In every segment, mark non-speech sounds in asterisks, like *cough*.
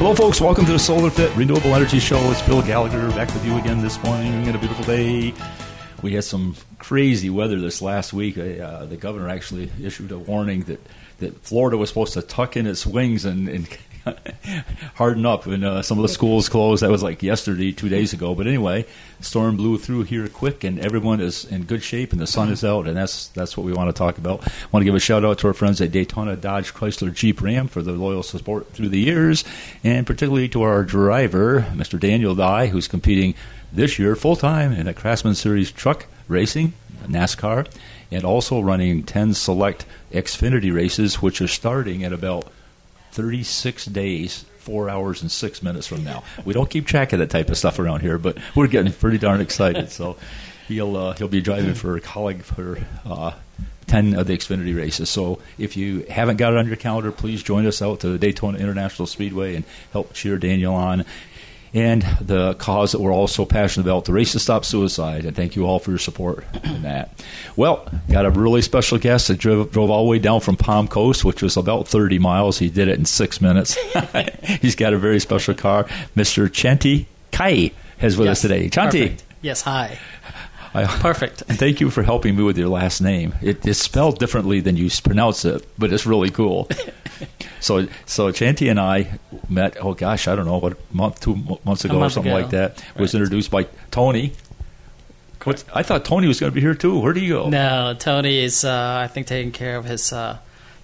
Hello, folks. Welcome to the Solar Fit Renewable Energy Show. It's Bill Gallagher back with you again this morning on a beautiful day. We had some crazy weather this last week. Uh, the governor actually issued a warning that, that Florida was supposed to tuck in its wings and, and *laughs* harden up and uh, some of the schools closed. That was like yesterday, two days ago. But anyway, storm blew through here quick, and everyone is in good shape, and the sun is out, and that's that's what we want to talk about. Want to give a shout out to our friends at Daytona Dodge Chrysler Jeep Ram for the loyal support through the years, and particularly to our driver, Mr. Daniel Dye, who's competing this year full time in a Craftsman Series truck racing, NASCAR, and also running 10 select Xfinity races, which are starting at about 36 days, four hours and six minutes from now. We don't keep track of that type of stuff around here, but we're getting pretty darn excited. So he'll uh, he'll be driving for a Kaulig for uh, 10 of the Xfinity races. So if you haven't got it on your calendar, please join us out to the Daytona International Speedway and help cheer Daniel on and the cause that we're all so passionate about, the race to stop suicide. And thank you all for your support in that. Well, got a really special guest that drove, drove all the way down from Palm Coast, which was about 30 miles. He did it in six minutes. *laughs* He's got a very special car. Mr. Chanti Kai is with yes, us today. Chanti. Perfect. Yes, hi. I, Perfect. And *laughs* thank you for helping me with your last name. It, it's spelled differently than you pronounce it, but it's really cool. *laughs* *laughs* so, so Chanti and I met. Oh gosh, I don't know what month, two months ago month or something ago. like that. Was introduced by Tony. What's, I thought Tony was going to be here too. Where do you go? No, Tony is, uh, I think, taking care of his uh,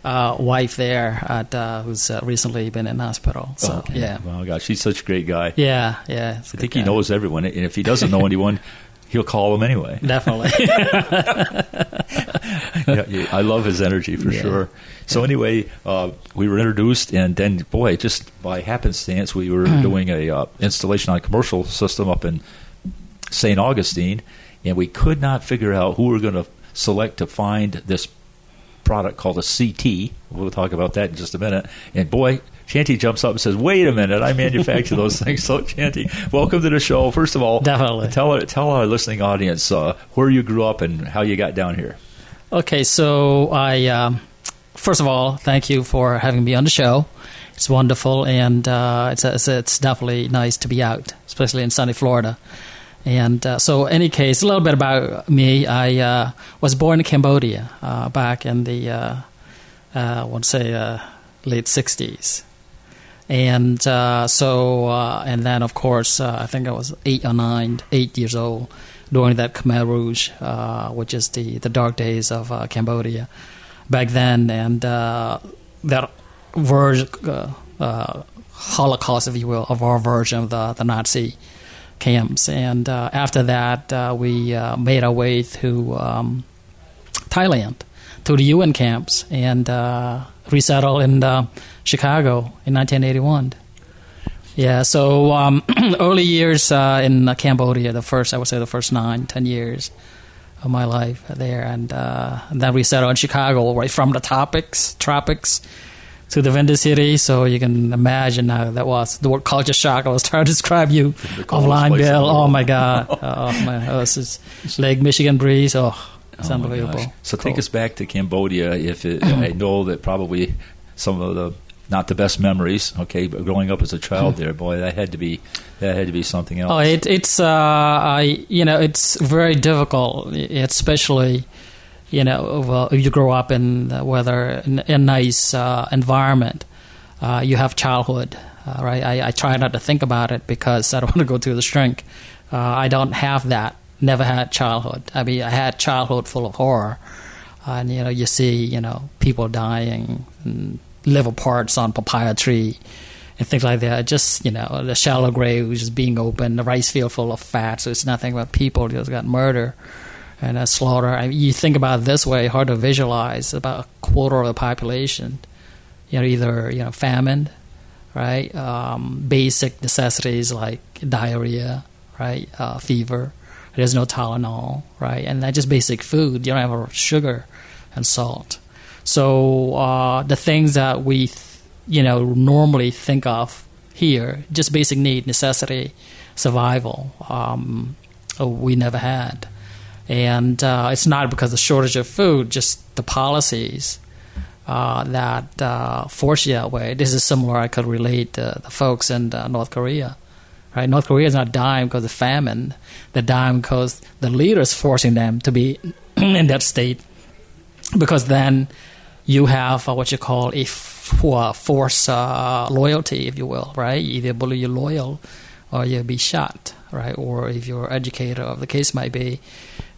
uh, wife there, at, uh, who's uh, recently been in hospital. So, Oh, okay. yeah. Oh gosh, he's such a great guy. Yeah, yeah. I think good he knows everyone, and if he doesn't know *laughs* anyone, he'll call them anyway. Definitely. *laughs* *laughs* yeah, yeah, I love his energy for Yeah. sure. So anyway, uh, we were introduced, and then boy, just by happenstance, we were doing a uh, installation on a commercial system up in St. Augustine, and we could not figure out who we were going to select to find this product called a CT. We'll talk about that in just a minute. And boy, Chanti jumps up and says, "Wait a minute! I manufacture those *laughs* things." So, Chanti, welcome to the show. First of all, Definitely. tell tell our listening audience uh, where you grew up and how you got down here. Okay, so I, um, first of all, thank you for having me on the show. It's wonderful, and uh, it's, it's, it's definitely nice to be out, especially in sunny Florida. And uh, so, any case, a little bit about me. I uh, was born in Cambodia uh, back in the, uh, uh, I want to say, late 60s. And so, and then of course, I think I was eight or nine, eight years old during that Khmer Rouge, uh, which is the, the dark days of uh, Cambodia back then. And uh, that version, uh, uh, Holocaust, if you will, of our version of the, the Nazi camps. And uh, after that, we made our way to um, Thailand, to the UN camps, and resettled in Chicago in 1981. Yeah, so um, *clears throat* early years uh, in uh, Cambodia, the first, I would say, the first nine, ten years of my life there, and, uh, and then we settled in Chicago, right from the tropics, tropics to the Windy City. So you can imagine how that was the word culture shock. I was *laughs* trying to describe you coldest offline, place Bill. Oh my God, *laughs* oh man, oh, this is Lake Michigan breeze. Oh, it's Oh, unbelievable. gosh. So take us back to Cambodia. If it, *clears throat* I know that probably some of the not the best memories. Okay, but growing up as a child there, boy, that had to be that had to be something else. Oh, it, it's uh, I you know it's very difficult, especially you know well, if you grow up in whether in a nice uh, environment, uh, you have childhood, uh, right? I, I try not to think about it because *laughs* I don't want to go through the shrink. Uh, I don't have that. Never had childhood. I mean, I had childhood full of horror, and you know you see you know people dying and liver parts on papaya tree and things like that. Just you know, the shallow grave just being open, the rice field full of fat. So it's nothing but people just got murder and uh, slaughter. I mean, you think about it this way, hard to visualize. About a quarter of the population, you know, either you know famine, right? Um, basic necessities like diarrhea, right? Uh, fever. There's no Tylenol, right? And that's just basic food. You don't have sugar and salt. So uh, the things that we, th- you know, normally think of here, just basic need, necessity, survival, um, we never had. And uh, it's not because of the shortage of food, just the policies uh, that uh, force you that way. This is similar. I could relate to the folks in uh, North Korea. Right? North Korea is not dying because of famine. They're dying because the leaders forcing them to be *clears throat* in that state. Because then you have uh, what you call a force uh, loyalty, if you will. Right? Either bully you loyal, or you'll be shot. Right? Or if you're educator, of the case might be,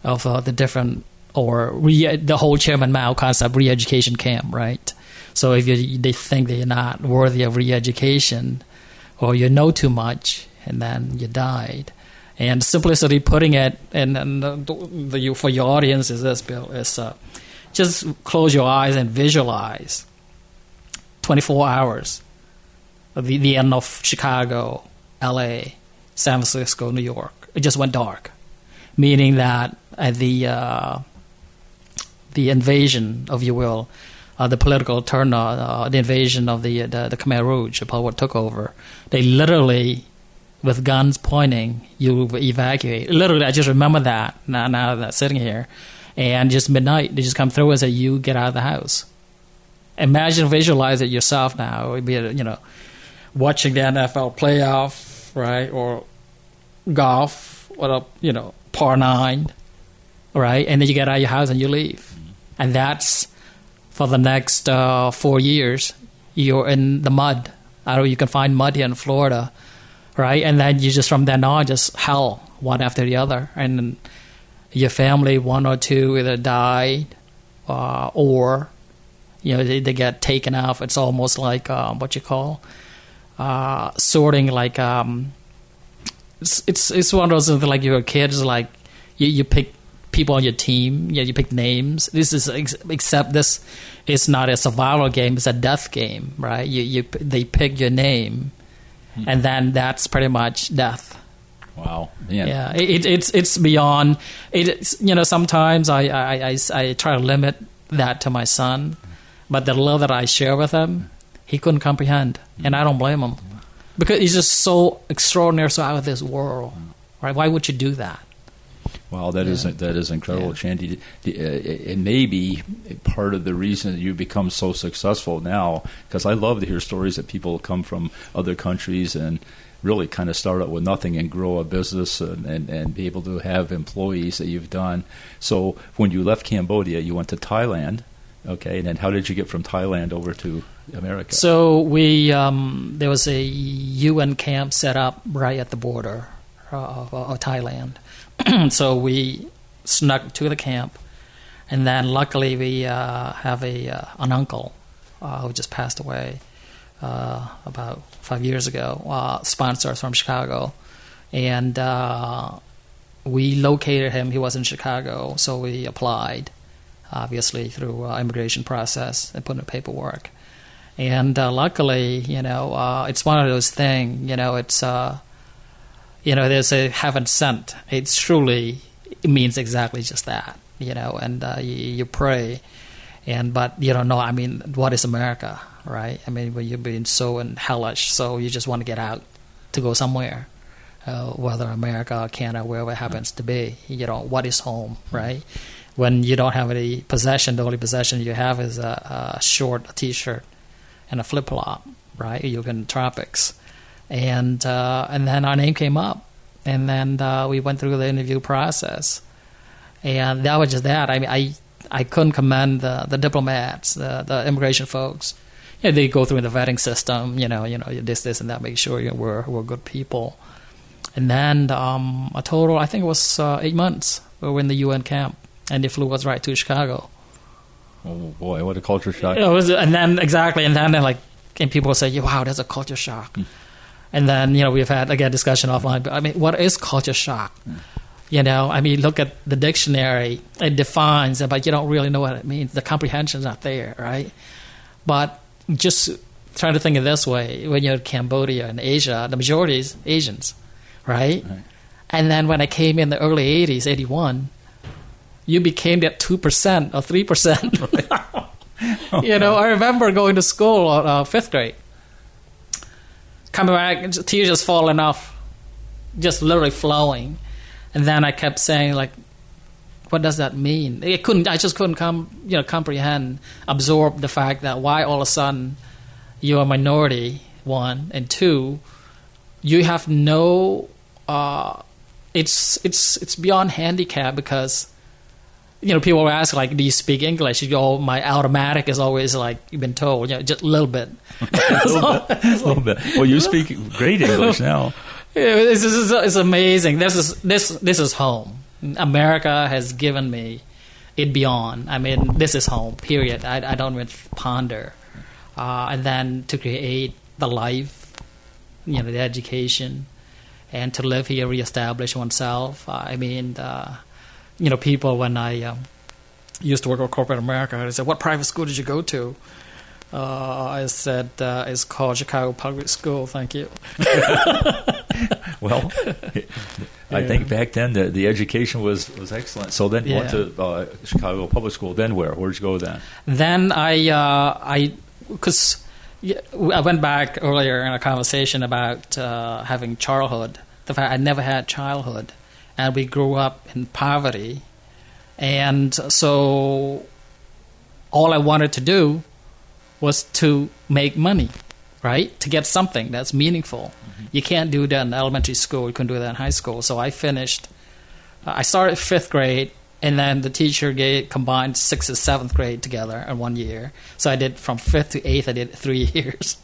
of uh, the different or re- the whole Chairman Mao concept, re-education camp, right? So if you, they think that you're not worthy of re-education, or you know too much, and then you died. And simplicity putting it, and, and the, the, for your audience is this, Bill, is uh, just close your eyes and visualize 24 hours the, the end of Chicago, LA, San Francisco, New York. It just went dark, meaning that at the uh, the invasion, of you will, uh, the political turn, uh, uh the invasion of the, the, the Khmer Rouge, what took over. They literally, with guns pointing, you evacuate. Literally, I just remember that now, now that sitting here, and just midnight, they just come through and say, "You get out of the house." Imagine, visualize it yourself now. It would be, you know, watching the NFL playoff, right, or golf, what a you know, par nine, right, and then you get out of your house and you leave and that's for the next uh, four years. You're in the mud. I know you can find mud here in Florida, right? And then you just from then on just hell one after the other, and your family one or two either died uh, or you know they, they, get taken off. It's almost like um, what you call uh, sorting, like um, it's, it's it's one of those things like you're kids, like you, you pick people on your team. Yeah, you pick names. This is except this is not a survival game; it's a death game, right? You you they pick your name, hmm. and then that's pretty much death. Wow. Yeah. Yeah. It, it's it's beyond. It's you know sometimes I, I, I I try to limit that to my son, but the love that I share with him, he couldn't comprehend, and I don't blame him because he's just so extraordinary, so out of this world, right? Why would you do that? Wow, that yeah. is that is incredible, yeah. Shanti. Uh, it may be part of the reason that you become so successful now, because I love to hear stories that people come from other countries and really kind of start out with nothing and grow a business and, and, and be able to have employees that you've done. So when you left Cambodia, you went to Thailand. Okay, and then how did you get from Thailand over to America? So we um, there was a UN camp set up right at the border uh, of, of Thailand *clears throat* so we snuck to the camp, and then luckily we uh, have a uh, an uncle uh, who just passed away about five years ago. Uh, sponsor from Chicago, and uh, we located him. He was in Chicago, so we applied, obviously through immigration process and put in the paperwork. And luckily, you know, it's one of those things. You know, it's you know, there's a heaven sent. It's truly it means exactly just that, you know. And uh, you, you, pray, and but you don't know. I mean, what is America, right? I mean, when you've been so in hellish, so you just want to get out to go somewhere, uh, whether America, or Canada, wherever it happens to be. You know, what is home, right? When you don't have any possession, the only possession you have is a, a short a t-shirt and a flip flop, right? You're in the tropics and uh, and then our name came up, and then uh, we went through the interview process, and that was just that. I mean, I I couldn't commend the the diplomats, the the immigration folks. You know, they go through the vetting system, you know, you know, this, this, and that, make sure you know, we're we're good people. And then um, a total, I think it was uh, eight months. We were in the UN camp, and they flew us right to Chicago. Oh boy, what a culture shock! It was, and then exactly, and then like, and people say, "Wow, that's a culture shock." Mm. And then, you know, we've had, again, discussion offline. But I mean, what is culture shock? You know, I mean, look at the dictionary. It defines it, but you don't really know what it means. The comprehension's not there, right? But just trying to think of this way when you're in Cambodia and Asia, the majority is Asians, right? right? And then when I came in the early 80s, 81, you became that 2% or 3%. *laughs* Right. *laughs* you know, I remember going to school, uh, fifth grade coming back, tears just falling off, just literally flowing. And then I kept saying like, what does that mean? It couldn't. I just couldn't come, you know, comprehend, absorb the fact that why all of a sudden you're a minority. One and two, you have no. Uh, it's it's it's beyond handicap because you know people ask like, do you speak English? You go, my automatic is always like you've been told, you know, just a little bit. *laughs* a, little bit a little *laughs* bit. Well, you speak great English now. *laughs* Yeah, It's, it's, it's amazing. This is this this is home. America has given me it beyond. I mean, this is home. Period. I, I don't even ponder. Uh, and then to create the life, you know, the education, and to live here, reestablish oneself. Uh, I mean, uh, you know, people when I um, used to work with corporate America, they said, "What private school did you go to?" Uh, I said, uh, "It's called Chicago Public School." Thank you. *laughs* *laughs* well, *laughs* I think back then the, the education was, was excellent. So then you Yeah. went to uh, Chicago Public School. Then where? Where'd you go then? Then I, uh, I, because I went back earlier in a conversation about uh, having childhood. The fact I never had childhood, and we grew up in poverty, and so all I wanted to do was to make money, right? To get something that's meaningful. You can't do that in elementary school. You couldn't do that in high school. So I finished. Uh, I started fifth grade, and then the teacher gave, combined sixth and seventh grade together in one year. So I did from fifth to eighth. I did three *laughs* years,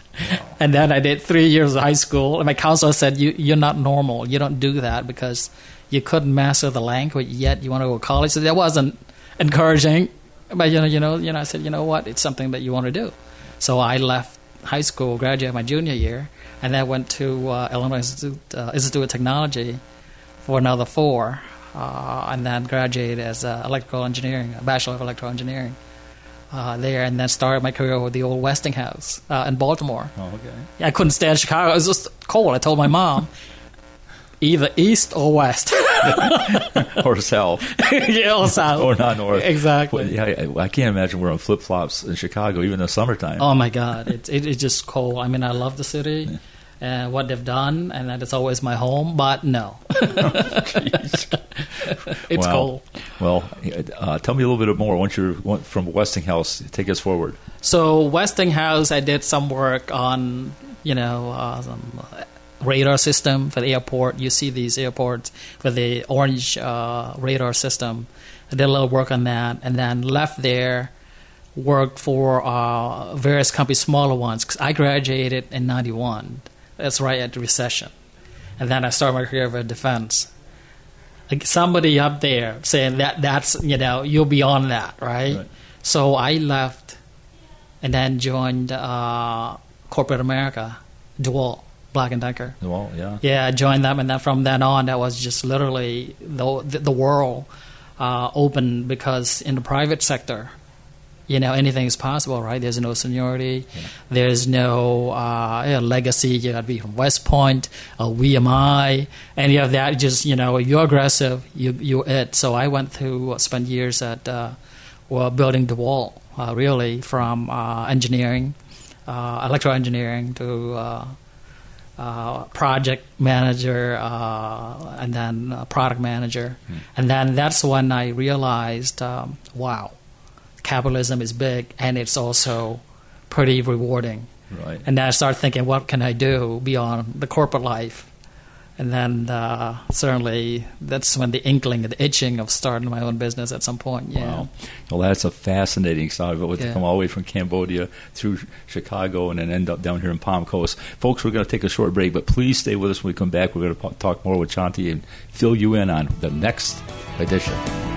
and then I did three years of high school. And my counselor said, you, "You're not normal. You don't do that because you couldn't master the language yet. You want to go to college." So that wasn't encouraging. But you know, you know, you know, I said, "You know what? It's something that you want to do." So I left high school, graduated my junior year, and then went to uh, Illinois Institute, uh, Institute of Technology for another four, uh, and then graduated as uh, electrical engineering, a bachelor of electrical engineering uh, there, and then started my career with the old Westinghouse uh, in Baltimore. Oh, okay. I couldn't stand Chicago; it was just cold. I told my mom. Either east or west, *laughs* or south, *laughs* yeah, or south, or not north. Exactly. Yeah, I, I can't imagine wearing flip flops in Chicago, even in the summertime. Oh my God, it's it, it's just cold. I mean, I love the city and what they've done, and that it's always my home. But no, *laughs* *laughs* it's Wow. cold. Well, uh, tell me a little bit more. Once you're from Westinghouse, take us forward. So Westinghouse, I did some work on you know uh, some radar system for the airport. You see these airports with the orange uh, radar system. I did a little work on that, and then left there. Worked for uh, various companies, smaller ones. Cause I graduated in '91. That's right at the recession, and then I started my career with defense. Like somebody up there saying that that's you know you're beyond that, right? Right. So I left and then joined uh, corporate America, DeWalt, Black and Decker. Well, yeah. Yeah, I joined them, and then from then on, that was just literally the the, the world uh, opened because in the private sector, you know, anything is possible, right? There's no seniority, there's no uh, yeah, legacy. You got to be from West Point, uh, VMI, any of that. Just you know, you're aggressive, you you're it. So I went through uh, spent years at uh, well, building the wall, uh, really from uh, engineering, uh, electrical engineering to uh, project manager uh, and then uh, product manager. And then that's when I realized, um, wow, capitalism is big and it's also pretty rewarding. Right. And then I started thinking, what can I do beyond the corporate life? And then uh, certainly that's when the inkling, and the itching of starting my own business at some point. Yeah. Wow. Well, that's a fascinating story. But to Yeah. come all the way from Cambodia through Chicago and then end up down here in Palm Coast. Folks, we're going to take a short break, but please stay with us when we come back. We're going to talk more with Chanti and fill you in on the next edition.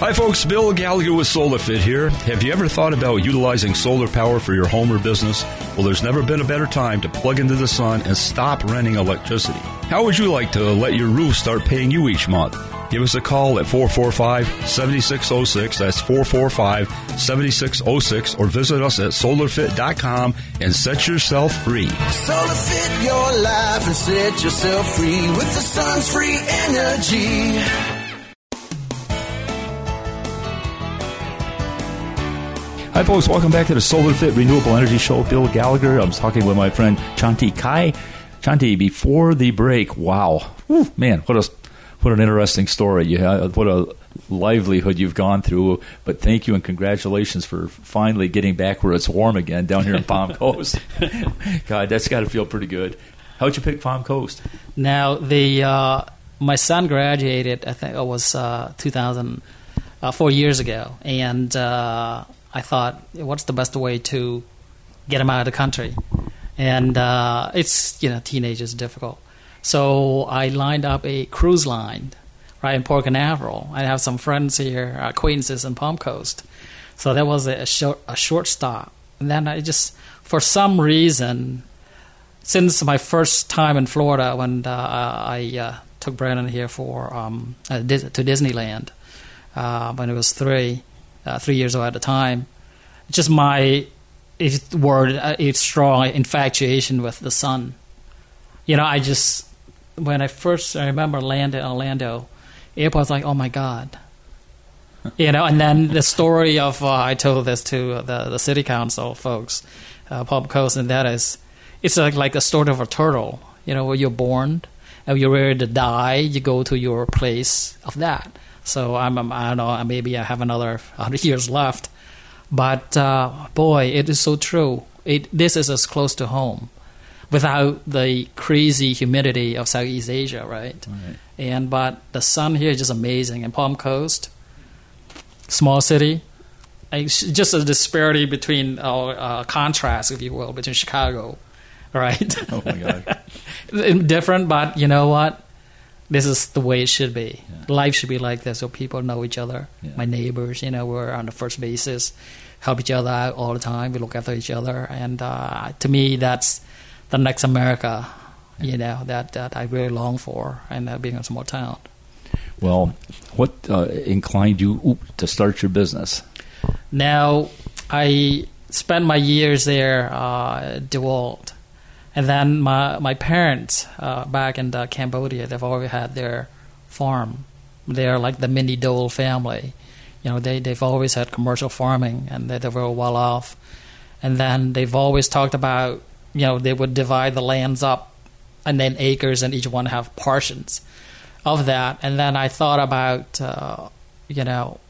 Hi, folks. Bill Gallagher with SolarFit here. Have you ever thought about utilizing solar power for your home or business? Well, there's never been a better time to plug into the sun and stop renting electricity. How would you like to let your roof start paying you each month? Give us a call at 445 7606. That's 445 7606. Or visit us at solarfit.com and set yourself free. Solar fit your life and set yourself free with the sun's free energy. Hi, folks. Welcome back to the Solar Fit Renewable Energy Show. Bill Gallagher. I'm talking with my friend Chanti Kai. Chanti, before the break, wow, man, what a what an interesting story. You have what a livelihood you've gone through. But thank you and congratulations for finally getting back where it's warm again down here in Palm *laughs* Coast. God, that's got to feel pretty good. How'd you pick Palm Coast? Now the uh, my son graduated. I think it was uh, 2000, uh, four years ago, and uh, I thought, what's the best way to get him out of the country? And uh, it's you know teenagers difficult. So I lined up a cruise line right in Port Canaveral. I have some friends here, acquaintances in Palm Coast. So that was a short, a short stop. And then I just, for some reason, since my first time in Florida when uh, I uh, took Brandon here for um, uh, to Disneyland uh, when he was three, uh, three years old at the time, just my word, uh, it's strong infatuation with the sun. You know, I just when I first I remember landed in Orlando, airport was like, oh my god, you know. And then the story of uh, I told this to the the city council folks, uh, Palm Coast, and that is, it's like like a story of a turtle. You know, where you're born and you're ready to die, you go to your place of that. So I'm, I'm I don't know maybe I have another hundred *laughs* years left, but uh, boy, it is so true. It this is as close to home without the crazy humidity of Southeast Asia, right? right? And but the sun here is just amazing. And Palm Coast, small city, it's just a disparity between uh, uh, contrast, if you will, between Chicago, *laughs* right? Oh my God, *laughs* different, but you know what? This is the way it should be. Yeah. Life should be like this, so people know each other. Yeah. My neighbors, you know, we're on the first basis, help each other out all the time. We look after each other, and uh, to me, that's the next America, you know, that, that I really long for, and that being a small town. Well, what uh, inclined you to start your business? Now, I spent my years there uh, DeWalt. And then my my parents uh, back in uh, Cambodia, they've always had their farm. They're like the mini Dole family. You know, they they've always had commercial farming, and they're, they're very well off. And then they've always talked about you know, they would divide the lands up and then acres, and each one have portions of that. And then I thought about, uh, you know,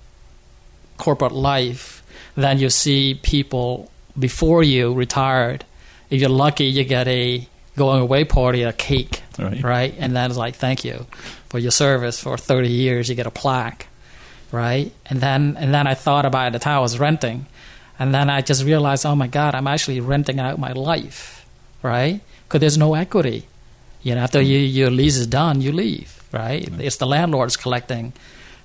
corporate life. Then you see people before you retired. If you're lucky, you get a going away party, a cake, right? right? And then it's like, thank you for your service for 30 years. You get a plaque, right? And then and then I thought about the time I was renting, and then I just realized, oh my God, I'm actually renting out my life right? Because there's no equity. You know, after you, your lease is done, you leave, right? right? It's the landlords collecting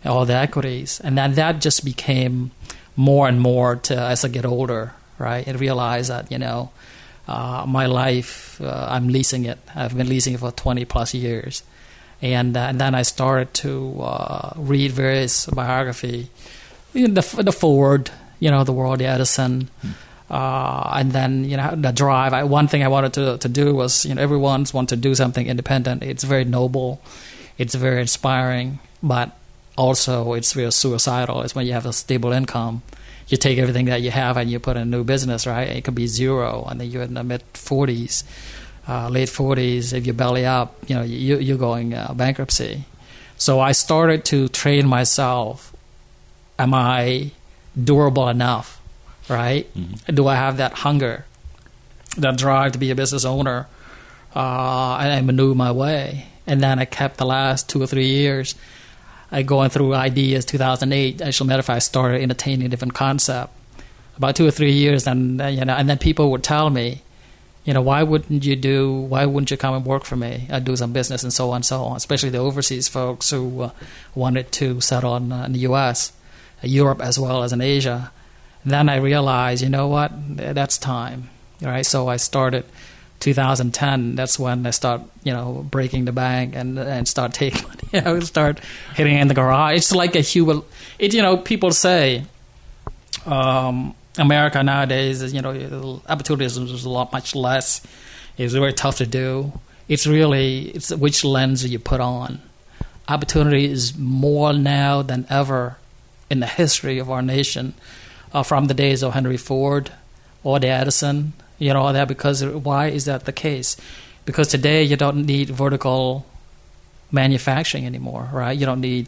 all the equities, and then that just became more and more to as I get older, right? And realize that you know, uh, my life, uh, I'm leasing it. I've been leasing it for 20 plus years, and uh, and then I started to uh, read various biography, the the Ford, you know, the World Edison. Hmm uh, and then you know the drive. I, one thing I wanted to to do was you know everyone's want to do something independent. It's very noble, it's very inspiring, but also it's very suicidal. It's when you have a stable income, you take everything that you have and you put in a new business, right? It could be zero, and then you're in the mid forties, uh, late forties. If you belly up, you know you, you're going uh, bankruptcy. So I started to train myself. Am I durable enough? right? Mm-hmm. Do I have that hunger, that drive to be a business owner? Uh, and I maneuver my way. And then I kept the last two or three years I going through ideas. 2008, actually, matter of fact, I started entertaining different concept. About two or three years, and you know, and then people would tell me, you know, why wouldn't you do? Why wouldn't you come and work for me? I do some business and so on and so on. Especially the overseas folks who uh, wanted to settle in, uh, in the U.S., Europe as well as in Asia then I realized, you know what, that's time. right? so I started 2010. That's when I start, you know, breaking the bank and and start *laughs* taking, you know, start hitting in the garage. It's like a human. It, you know, people say, um, America nowadays, you know, opportunities is a lot much less. It's very tough to do. It's really it's which lens you put on. Opportunity is more now than ever in the history of our nation uh, from the days of Henry Ford or the Edison, you know, all that because why is that the case? because today you don't need vertical manufacturing anymore, right? You don't need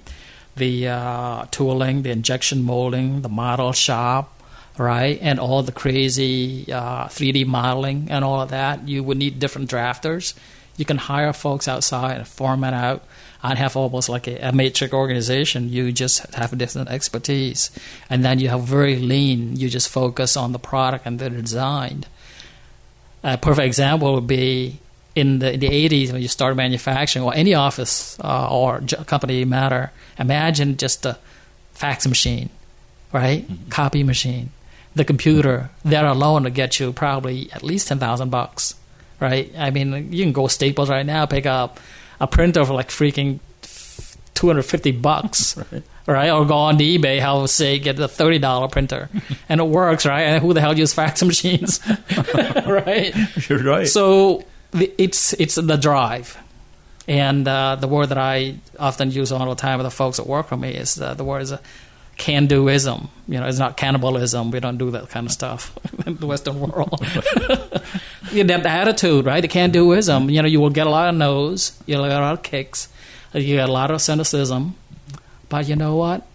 the uh, tooling, the injection molding, the model shop, right? And all the crazy uh, 3D modeling and all of that. You would need different drafters. You can hire folks outside and format out and have almost like a, a matrix organization. You just have different expertise. And then you have very lean. You just focus on the product and the design. A perfect example would be in the, in the 80s when you start manufacturing or any office uh, or company matter. Imagine just a fax machine, right? Mm-hmm. Copy machine the computer, that alone to get you probably at least ten thousand bucks, right? I mean, you can go Staples right now, pick up a printer for like freaking two hundred fifty bucks, *laughs* right. Right? Or go on the eBay, how say get a thirty dollar printer, *laughs* and it works, right? And who the hell uses fax *laughs* machines, *laughs* right? You're right. So it's it's the drive. And uh, the word that I often use all the time with the folks that work for me is uh, the word is can doism. You know, it's not cannibalism. We don't do that kind of stuff in the Western world. yeah, that attitude, right? The can doism. You know, you will get a lot of no's, you'll get a lot of kicks, you get a lot of cynicism, but you know what?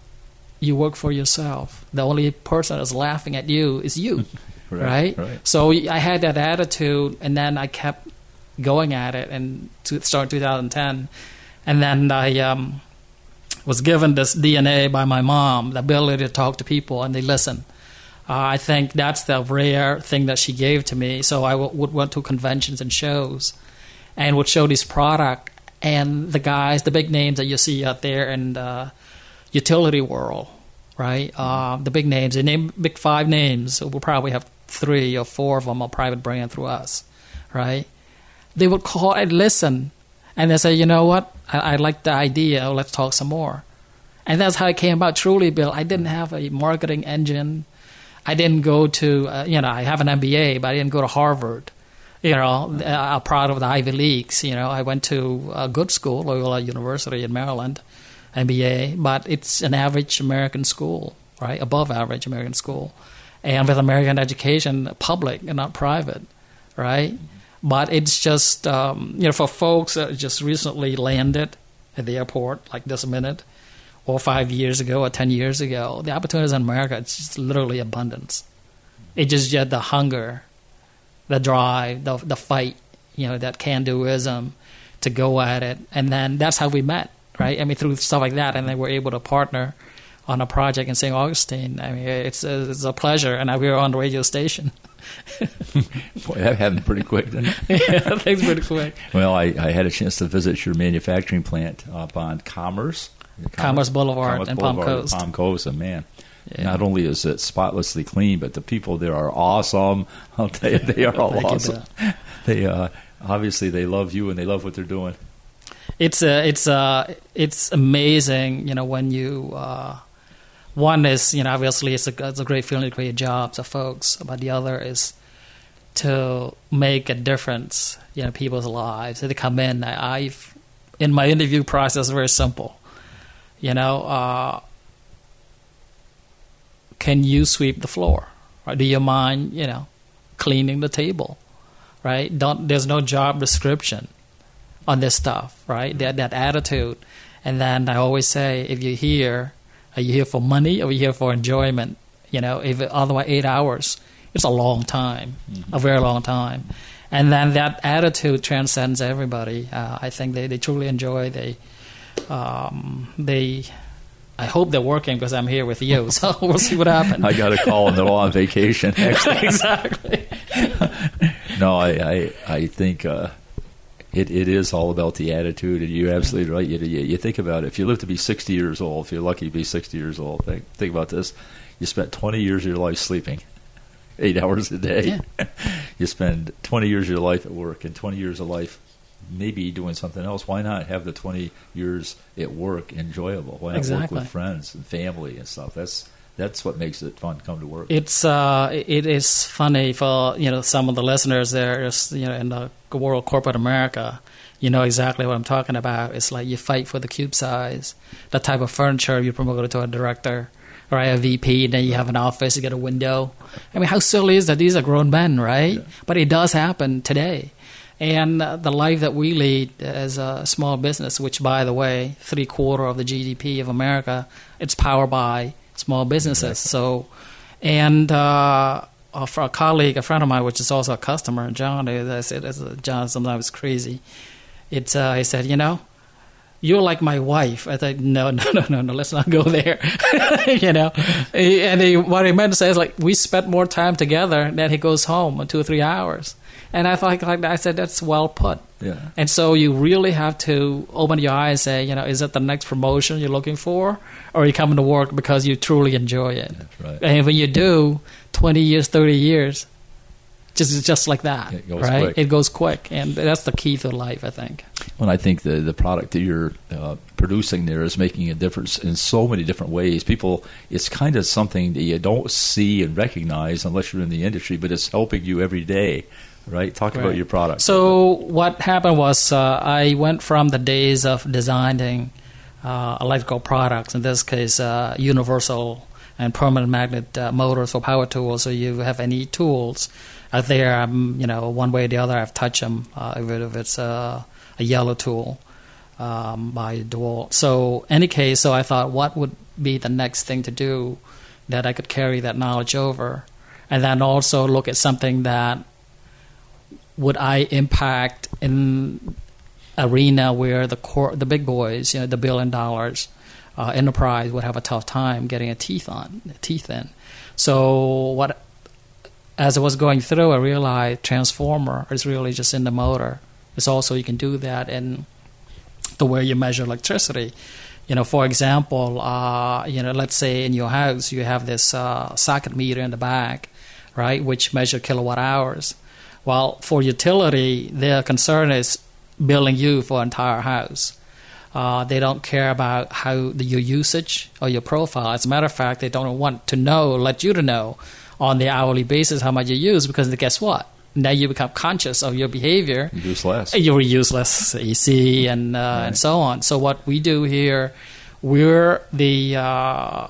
You work for yourself. The only person that's laughing at you is you, *laughs* right, right? right? So I had that attitude, and then I kept going at it, and to start 2010, and then I. Um, was given this DNA by my mom, the ability to talk to people and they listen. Uh, I think that's the rare thing that she gave to me. So I w- would went to conventions and shows, and would show this product and the guys, the big names that you see out there and the utility world, right? Uh, the big names. They name big five names. We'll probably have three or four of them are private brand through us, right? They would call and listen and they say, you know what, I, I like the idea. Let's talk some more. And that's how it came about. Truly, Bill, I didn't have a marketing engine. I didn't go to, uh, you know, I have an MBA, but I didn't go to Harvard. You know, I'm proud of the Ivy Leagues. You know, I went to a good school, Loyola University in Maryland, MBA, but it's an average American school, right? Above average American school. And with American education, public and not private, right? But it's just, um, you know, for folks that just recently landed at the airport, like this minute, or five years ago, or 10 years ago, the opportunities in America, it's just literally abundance. It's just, just the hunger, the drive, the, the fight, you know, that can doism to go at it. And then that's how we met, right? I mean, through stuff like that. And then we're able to partner on a project in St. Augustine. I mean, it's a, it's a pleasure. And we were on the radio station. *laughs* Boy, that happened pretty quick. Then. *laughs* yeah, things pretty quick. Well, I, I, had a chance to visit your manufacturing plant up on Commerce, Commerce, Commerce Boulevard Commerce and Palm Coast. Palm Coast, and man, yeah. not only is it spotlessly clean, but the people there are awesome. *laughs* I'll tell you, they are all awesome. They uh, obviously they love you and they love what they're doing. It's uh, it's uh, it's amazing, you know, when you. Uh, one is, you know, obviously it's a, it's a great feeling to create jobs for folks, but the other is to make a difference, you know, people's lives. They come in. I, I've in my interview process very simple. You know, uh, can you sweep the floor? Or do you mind, you know, cleaning the table? Right? Don't there's no job description on this stuff, right? That that attitude. And then I always say, if you're here are you here for money or are you here for enjoyment? You know, if otherwise eight hours, it's a long time, mm-hmm. a very long time. And then that attitude transcends everybody. Uh, I think they, they truly enjoy. They um, they. I hope they're working because I'm here with you. *laughs* So we'll see what happens. I got a call and they're all on vacation. *laughs* exactly. *laughs* no, I I, I think. Uh, it, it is all about the attitude, and you're absolutely right. You, you, you, think about it. If you live to be 60 years old, if you're lucky to be 60 years old, think, think about this. You spent 20 years of your life sleeping, eight *laughs* hours a day. Yeah. *laughs* you spend 20 years of your life at work and 20 years of life maybe doing something else. Why not have the 20 years at work enjoyable? Why not exactly. work with friends and family and stuff? That's that's what makes it fun to come to work. It's uh, it is funny for you know some of the listeners there, you know in the world corporate America. You know exactly what I'm talking about. It's like you fight for the cube size, the type of furniture you promote it to a director or a VP, and then you have an office, you get a window. I mean, how silly is that? These are grown men, right? Yeah. But it does happen today. And the life that we lead as a small business, which, by the way, three quarter of the GDP of America, it's powered by small businesses. Exactly. So, and uh, a, a, colleague, a friend of mine, which is also a customer, John, I said, John, sometimes crazy. It's uh, he said, you know, you're like my wife. I said, no, *laughs* no, no, no, no, let's not go there. *laughs* you know, and he, what he meant to say is like, we spent more time together than he goes home in two or three hours. And I thought, like I said, that's well put. Yeah. And so you really have to open your eyes and say, you know, is it the next promotion you're looking for, or are you coming to work because you truly enjoy it? That's right. And when you do, twenty years, thirty years, just just like that, it goes right? Quick. It goes quick, and that's the key to life, I think. Well, I think the the product that you're uh, producing there is making a difference in so many different ways. People, it's kind of something that you don't see and recognize unless you're in the industry, but it's helping you every day. Right. Talk right. about your product. So what happened was uh, I went from the days of designing uh, electrical products, in this case, uh, universal and permanent magnet uh, motors for power tools. So you have any tools there, um, you know, one way or the other, I've touched them. Uh, if it's a, a yellow tool um, by DeWalt. So, any case, so I thought, what would be the next thing to do that I could carry that knowledge over, and then also look at something that would I impact in arena where the core, the big boys, you know, the billion dollars uh, enterprise would have a tough time getting a teeth on teeth in. So what as I was going through, I realized transformer is really just in the motor. It's also you can do that in the way you measure electricity. You know, for example, uh, you know, let's say in your house you have this uh, socket meter in the back, right, which measure kilowatt hours. Well, for utility, their concern is billing you for entire house. Uh, they don't care about how the, your usage or your profile. As a matter of fact, they don't want to know, let you to know on the hourly basis how much you use because guess what? Now you become conscious of your behavior. You use less. You use less AC and uh, right. and so on. So what we do here, we're the uh,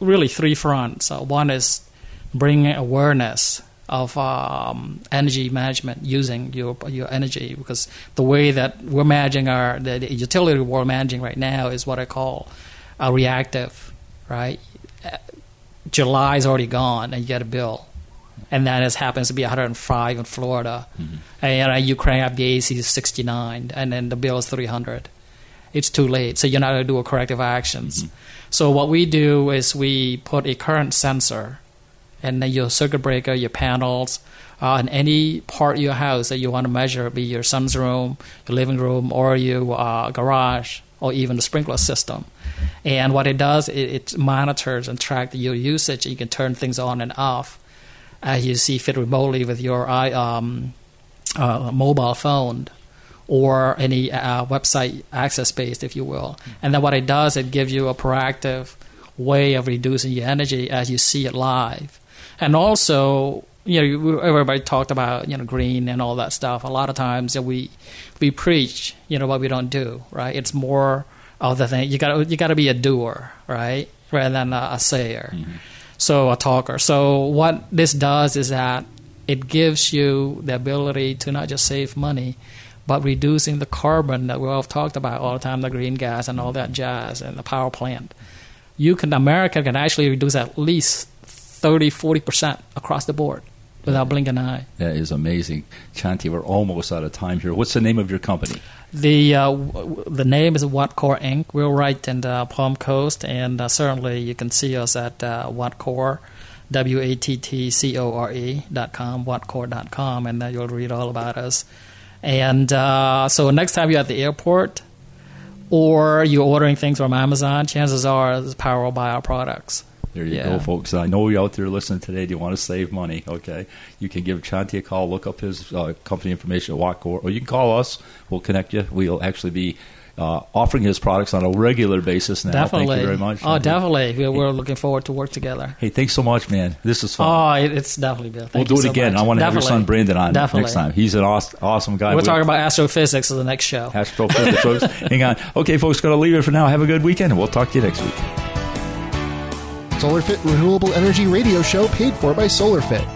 really three fronts. Uh, one is bringing awareness of um, energy management using your your energy because the way that we're managing our the, the utility we're managing right now is what I call a reactive, right? July is already gone and you get a bill. And then it happens to be 105 in Florida. Mm-hmm. And uh, you crank the AC to 69 and then the bill is 300. It's too late. So you're not going to do a corrective actions. Mm-hmm. So what we do is we put a current sensor and then your circuit breaker, your panels, uh, and any part of your house that you want to measure, be your son's room, your living room, or your uh, garage, or even the sprinkler system. And what it does, it, it monitors and tracks your usage. You can turn things on and off as you see fit remotely with your um, uh, mobile phone or any uh, website access based, if you will. And then what it does, it gives you a proactive way of reducing your energy as you see it live. And also, you know, everybody talked about you know green and all that stuff. A lot of times we we preach, you know, what we don't do. Right? It's more of the thing. You got you got to be a doer, right, rather than a, a sayer. Mm-hmm. So a talker. So what this does is that it gives you the ability to not just save money, but reducing the carbon that we all talked about all the time, the green gas and all that jazz, and the power plant. You can America can actually reduce at least 30, 40 percent across the board without blinking an eye. That is amazing. Chanti, we're almost out of time here. What's the name of your company? The uh, the name is Wattcore Inc. We're right in the Palm Coast, and uh, certainly you can see us at uh, Wattcore, W A T T C O R E dot com, Wattcore dot com, and you'll read all about us. And uh, so next time you're at the airport or you're ordering things from Amazon, chances are it's powered by our products. There you yeah. go, folks. I know you're out there listening today. Do you want to save money? Okay. You can give Chanti a call, look up his uh, company information at Wattcore, or you can call us. We'll connect you. We'll actually be uh, offering his products on a regular basis now. Definitely. Thank you very much. Oh, definitely. We're looking forward to work together. Hey, thanks so much, man. This is fun. Oh, it's definitely good. Thank we'll do it so again. Much. I want to definitely. have your son Brandon on definitely. next time. He's an awesome, awesome guy. We're, talking about astrophysics in the next show. Astrophysics, folks. *laughs* Hang on. Okay, folks, got to leave it for now. Have a good weekend, and we'll talk to you next week. SolarFit Renewable Energy Radio Show paid for by SolarFit.